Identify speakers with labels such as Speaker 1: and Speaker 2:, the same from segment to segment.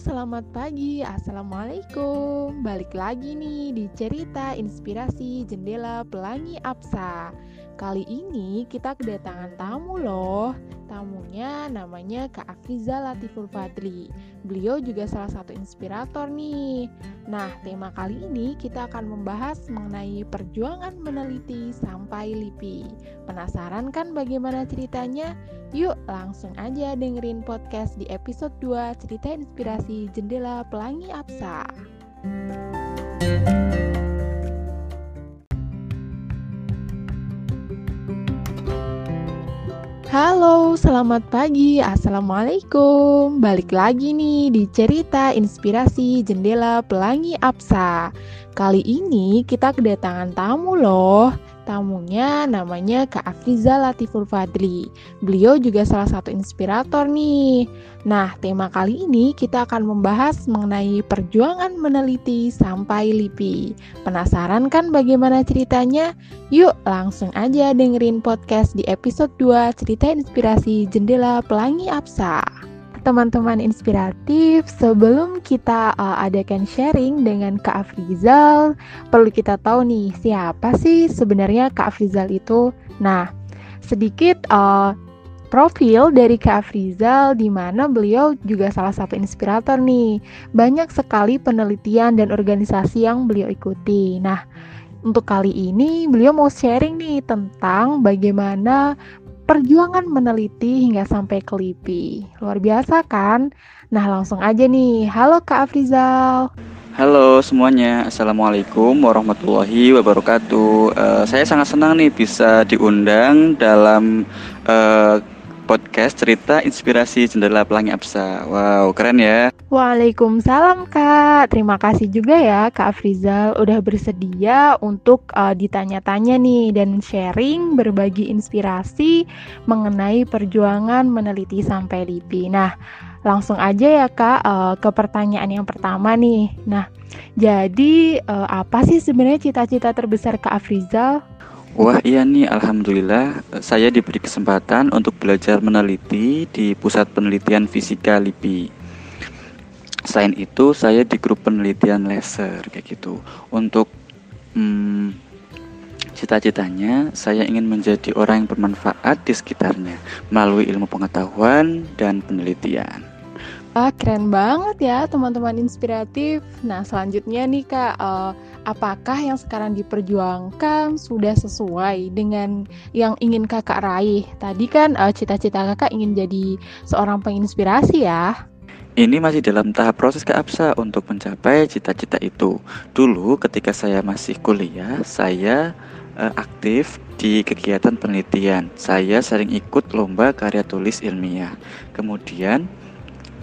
Speaker 1: selamat pagi. Assalamualaikum. Balik lagi nih di cerita inspirasi jendela pelangi Apsa. Kali ini kita kedatangan tamu loh. Tamunya namanya Kak Afiza Latiful Fadli. Beliau juga salah satu inspirator nih. Nah, tema kali ini kita akan membahas mengenai perjuangan meneliti sampai LIPI. Penasaran kan bagaimana ceritanya? Yuk langsung aja dengerin podcast di episode 2 Cerita Inspirasi Jendela Pelangi Apsa. Halo, selamat pagi. Assalamualaikum. Balik lagi nih di cerita inspirasi jendela pelangi Apsa. Kali ini kita kedatangan tamu loh. Tamunya namanya Kak Afiza Latiful Fadli. Beliau juga salah satu inspirator nih. Nah, tema kali ini kita akan membahas mengenai perjuangan meneliti sampai LIPI. Penasaran kan bagaimana ceritanya? Yuk langsung aja dengerin podcast di episode 2 Cerita Inspirasi Jendela Pelangi Apsa teman-teman inspiratif, sebelum kita uh, adakan sharing dengan Kak Afrizal, perlu kita tahu nih siapa sih sebenarnya Kak Afrizal itu. Nah, sedikit uh, profil dari Kak Afrizal di mana beliau juga salah satu inspirator nih. Banyak sekali penelitian dan organisasi yang beliau ikuti. Nah, untuk kali ini beliau mau sharing nih tentang bagaimana perjuangan meneliti hingga sampai ke LIPI. Luar biasa kan? Nah langsung aja nih, halo Kak Afrizal.
Speaker 2: Halo semuanya, Assalamualaikum warahmatullahi wabarakatuh. Uh, saya sangat senang nih bisa diundang dalam uh, podcast cerita inspirasi jendela pelangi Absa. Wow, keren ya.
Speaker 1: Waalaikumsalam Kak. Terima kasih juga ya Kak Afrizal udah bersedia untuk uh, ditanya-tanya nih dan sharing berbagi inspirasi mengenai perjuangan meneliti sampai LIPI. Nah, langsung aja ya Kak uh, ke pertanyaan yang pertama nih. Nah, jadi uh, apa sih sebenarnya cita-cita terbesar Kak Afrizal?
Speaker 2: Wah iya nih Alhamdulillah saya diberi kesempatan untuk belajar meneliti di Pusat Penelitian Fisika LIPI. Selain itu saya di grup penelitian laser kayak gitu. Untuk hmm, cita-citanya saya ingin menjadi orang yang bermanfaat di sekitarnya Melalui ilmu pengetahuan dan penelitian
Speaker 1: Wah keren banget ya teman-teman inspiratif. Nah selanjutnya nih kak, uh, apakah yang sekarang diperjuangkan sudah sesuai dengan yang ingin kakak raih? Tadi kan uh, cita-cita kakak ingin jadi seorang penginspirasi ya.
Speaker 2: Ini masih dalam tahap proses ke APSA untuk mencapai cita-cita itu. Dulu ketika saya masih kuliah, saya uh, aktif di kegiatan penelitian. Saya sering ikut lomba karya tulis ilmiah. Kemudian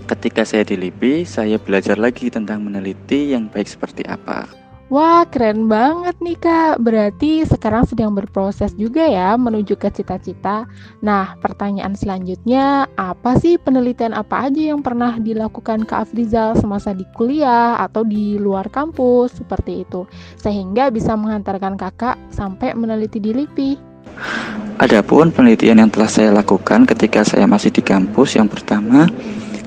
Speaker 2: Ketika saya di LIPI, saya belajar lagi tentang meneliti yang baik seperti apa.
Speaker 1: Wah, keren banget nih Kak. Berarti sekarang sedang berproses juga ya menuju ke cita-cita. Nah, pertanyaan selanjutnya, apa sih penelitian apa aja yang pernah dilakukan Kak Afrizal semasa di kuliah atau di luar kampus seperti itu, sehingga bisa mengantarkan Kakak sampai meneliti di LIPI?
Speaker 2: Adapun penelitian yang telah saya lakukan ketika saya masih di kampus, yang pertama,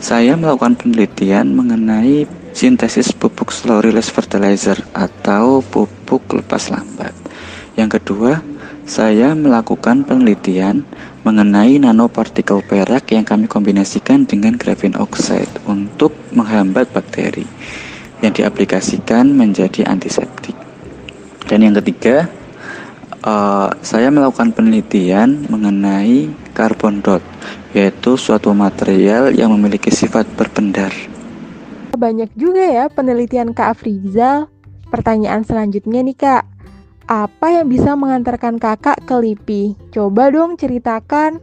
Speaker 2: saya melakukan penelitian mengenai sintesis pupuk slow release fertilizer atau pupuk lepas lambat. Yang kedua, saya melakukan penelitian mengenai nanopartikel perak yang kami kombinasikan dengan graphene oxide untuk menghambat bakteri yang diaplikasikan menjadi antiseptik. Dan yang ketiga, uh, saya melakukan penelitian mengenai karbon dot, yaitu suatu material yang memiliki sifat berpendar.
Speaker 1: Banyak juga ya penelitian Kak Afrizal. Pertanyaan selanjutnya nih Kak, apa yang bisa mengantarkan kakak ke LIPI? Coba dong ceritakan.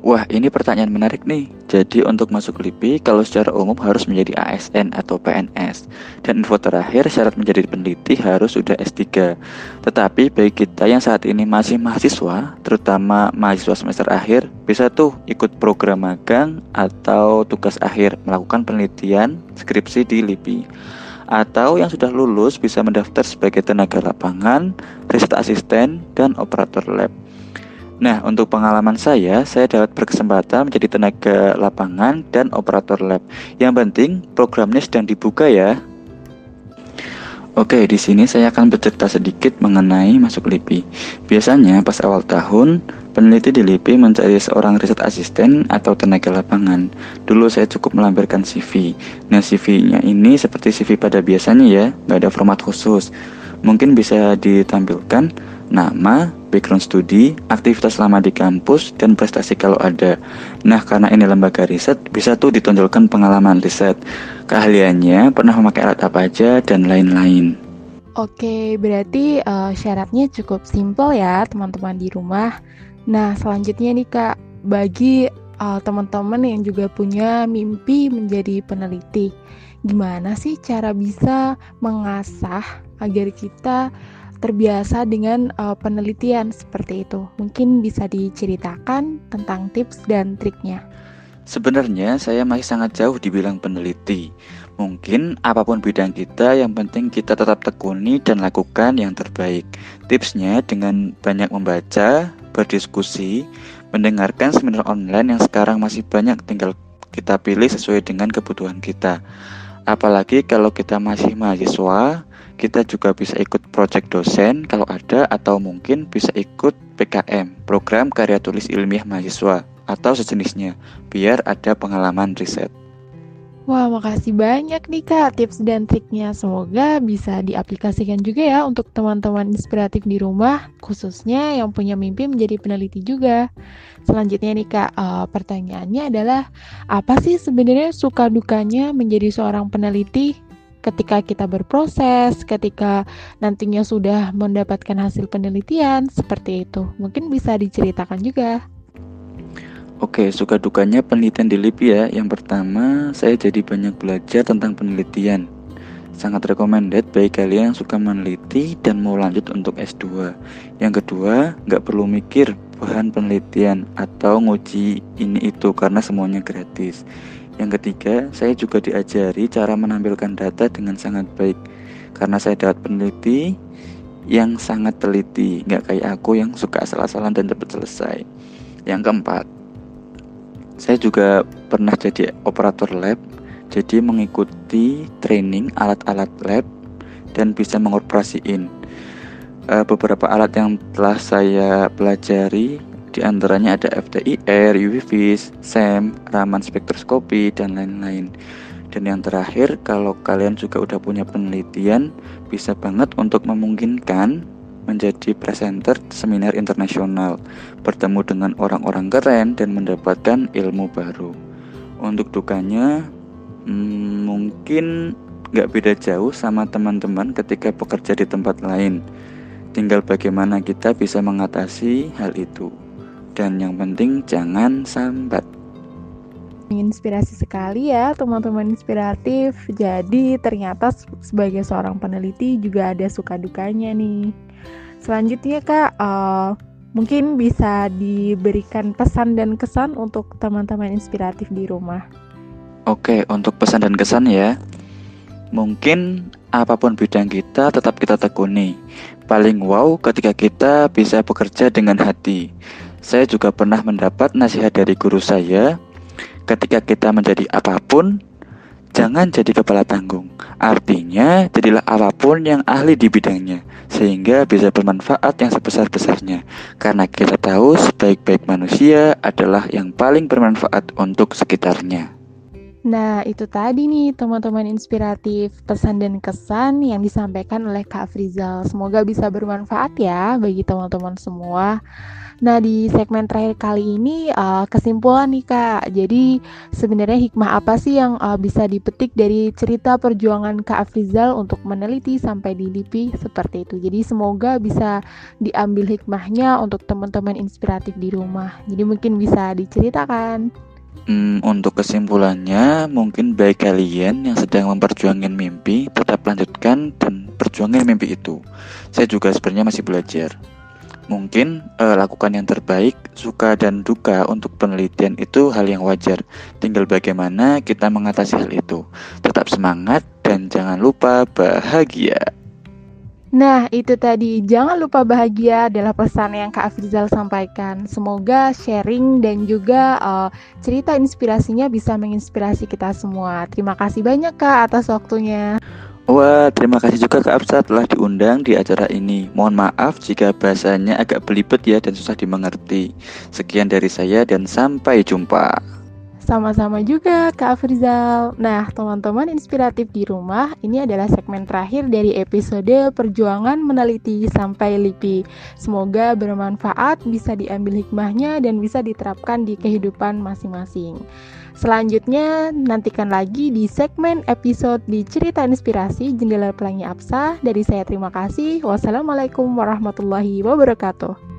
Speaker 2: Wah, ini pertanyaan menarik nih. Jadi untuk masuk LIPI, kalau secara umum harus menjadi ASN atau PNS. Dan info terakhir, syarat menjadi peneliti harus sudah S3. Tetapi bagi kita yang saat ini masih mahasiswa, terutama mahasiswa semester akhir, bisa tuh ikut program magang atau tugas akhir melakukan penelitian skripsi di LIPI. Atau yang sudah lulus bisa mendaftar sebagai tenaga lapangan, riset asisten, dan operator lab. Nah, untuk pengalaman saya, saya dapat berkesempatan menjadi tenaga lapangan dan operator lab. Yang penting, programnya sedang dibuka ya. Oke, di sini saya akan bercerita sedikit mengenai masuk LIPI. Biasanya pas awal tahun, peneliti di LIPI mencari seorang riset asisten atau tenaga lapangan. Dulu saya cukup melampirkan CV. Nah, CV-nya ini seperti CV pada biasanya ya, nggak ada format khusus. Mungkin bisa ditampilkan nama, background studi, aktivitas lama di kampus, dan prestasi kalau ada. Nah, karena ini lembaga riset, bisa tuh ditonjolkan pengalaman riset, keahliannya, pernah memakai alat apa aja, dan lain-lain.
Speaker 1: Oke, berarti uh, syaratnya cukup simpel ya teman-teman di rumah. Nah, selanjutnya nih Kak, bagi uh, teman-teman yang juga punya mimpi menjadi peneliti, gimana sih cara bisa mengasah agar kita terbiasa dengan uh, penelitian seperti itu. Mungkin bisa diceritakan tentang tips dan triknya.
Speaker 2: Sebenarnya saya masih sangat jauh dibilang peneliti. Mungkin apa pun bidang kita, yang penting kita tetap tekuni dan lakukan yang terbaik. Tipsnya dengan banyak membaca, berdiskusi, mendengarkan seminar online yang sekarang masih banyak tinggal kita pilih sesuai dengan kebutuhan kita. Apalagi kalau kita masih mahasiswa, kita juga bisa ikut project dosen kalau ada atau mungkin bisa ikut PKM, program karya tulis ilmiah mahasiswa atau sejenisnya, biar ada pengalaman riset.
Speaker 1: Wah, makasih banyak nih Kak tips dan triknya. Semoga bisa diaplikasikan juga ya untuk teman-teman inspiratif di rumah, khususnya yang punya mimpi menjadi peneliti juga. Selanjutnya nih Kak, uh, pertanyaannya adalah apa sih sebenarnya suka dukanya menjadi seorang peneliti? Ketika kita berproses, ketika nantinya sudah mendapatkan hasil penelitian, seperti itu. Mungkin bisa diceritakan juga.
Speaker 2: Oke, suka dukanya penelitian di LIPI ya. Yang pertama, saya jadi banyak belajar tentang penelitian. Sangat recommended bagi kalian yang suka meneliti dan mau lanjut untuk S2. Yang kedua, nggak perlu mikir bahan penelitian atau nguji ini itu karena semuanya gratis. Yang ketiga, saya juga diajari cara menampilkan data dengan sangat baik karena saya dapat peneliti yang sangat teliti, nggak kayak aku yang suka asal-asalan dan cepat selesai. Yang keempat, saya juga pernah jadi operator lab, jadi mengikuti training alat-alat lab dan bisa mengoperasiin uh, beberapa alat yang telah saya pelajari di antaranya ada FTIR, UV SEM, Raman spektroskopi, dan lain-lain. Dan yang terakhir, kalau kalian juga udah punya penelitian, bisa banget untuk memungkinkan menjadi presenter seminar internasional, bertemu dengan orang-orang keren dan mendapatkan ilmu baru. Untuk dukanya, hmm, mungkin nggak beda jauh sama teman-teman ketika bekerja di tempat lain. Tinggal bagaimana kita bisa mengatasi hal itu dan yang penting jangan sambat.
Speaker 1: Inspirasi sekali ya teman-teman inspiratif. Jadi ternyata sebagai seorang peneliti juga ada suka dukanya nih. Selanjutnya kak, uh, mungkin bisa diberikan pesan dan kesan untuk teman-teman inspiratif di rumah.
Speaker 2: Oke, untuk pesan dan kesan ya. Mungkin apa pun bidang kita tetap kita tekuni. Paling wow ketika kita bisa bekerja dengan hati. Saya juga pernah mendapat nasihat dari guru saya, ketika kita menjadi apa pun, jangan jadi kepala tanggung. Artinya, jadilah apa pun yang ahli di bidangnya, sehingga bisa bermanfaat yang sebesar-besarnya. Karena kita tahu sebaik-baik manusia adalah yang paling bermanfaat untuk sekitarnya.
Speaker 1: Nah, itu tadi nih teman-teman inspiratif, pesan dan kesan yang disampaikan oleh Kak Frizal. Semoga bisa bermanfaat ya bagi teman-teman semua. Nah, di segmen terakhir kali ini uh, kesimpulan nih Kak. Jadi, sebenarnya hikmah apa sih yang uh, bisa dipetik dari cerita perjuangan Kak Afrizal untuk meneliti sampai di LIPI seperti itu. Jadi, semoga bisa diambil hikmahnya untuk teman-teman inspiratif di rumah. Jadi, mungkin bisa diceritakan.
Speaker 2: Hmm, untuk kesimpulannya, mungkin baik kalian yang sedang memperjuangkan mimpi, tetap lanjutkan dan perjuangkan mimpi itu. Saya juga sebenarnya masih belajar. Mungkin uh, lakukan yang terbaik, suka dan duka untuk penelitian itu hal yang wajar. Tinggal bagaimana kita mengatasi hal itu. Tetap semangat dan jangan lupa bahagia.
Speaker 1: Nah, itu tadi. Jangan lupa bahagia adalah pesan yang Kak Afrizal sampaikan. Semoga sharing dan juga uh, cerita inspirasinya bisa menginspirasi kita semua. Terima kasih banyak Kak atas waktunya.
Speaker 2: Wah, terima kasih juga Kak Afsa telah diundang di acara ini. Mohon maaf jika bahasanya agak belibet ya dan susah dimengerti. Sekian dari saya dan sampai jumpa.
Speaker 1: Sama-sama juga Kak Afrizal. Nah, teman-teman inspiratif di rumah, ini adalah segmen terakhir dari episode Perjuangan Meneliti Sampai LIPI. Semoga bermanfaat, bisa diambil hikmahnya dan bisa diterapkan di kehidupan masing-masing. Selanjutnya, nantikan lagi di segmen episode di Cerita Inspirasi Jendela Pelangi Absa. Dari saya terima kasih. Wassalamualaikum warahmatullahi wabarakatuh.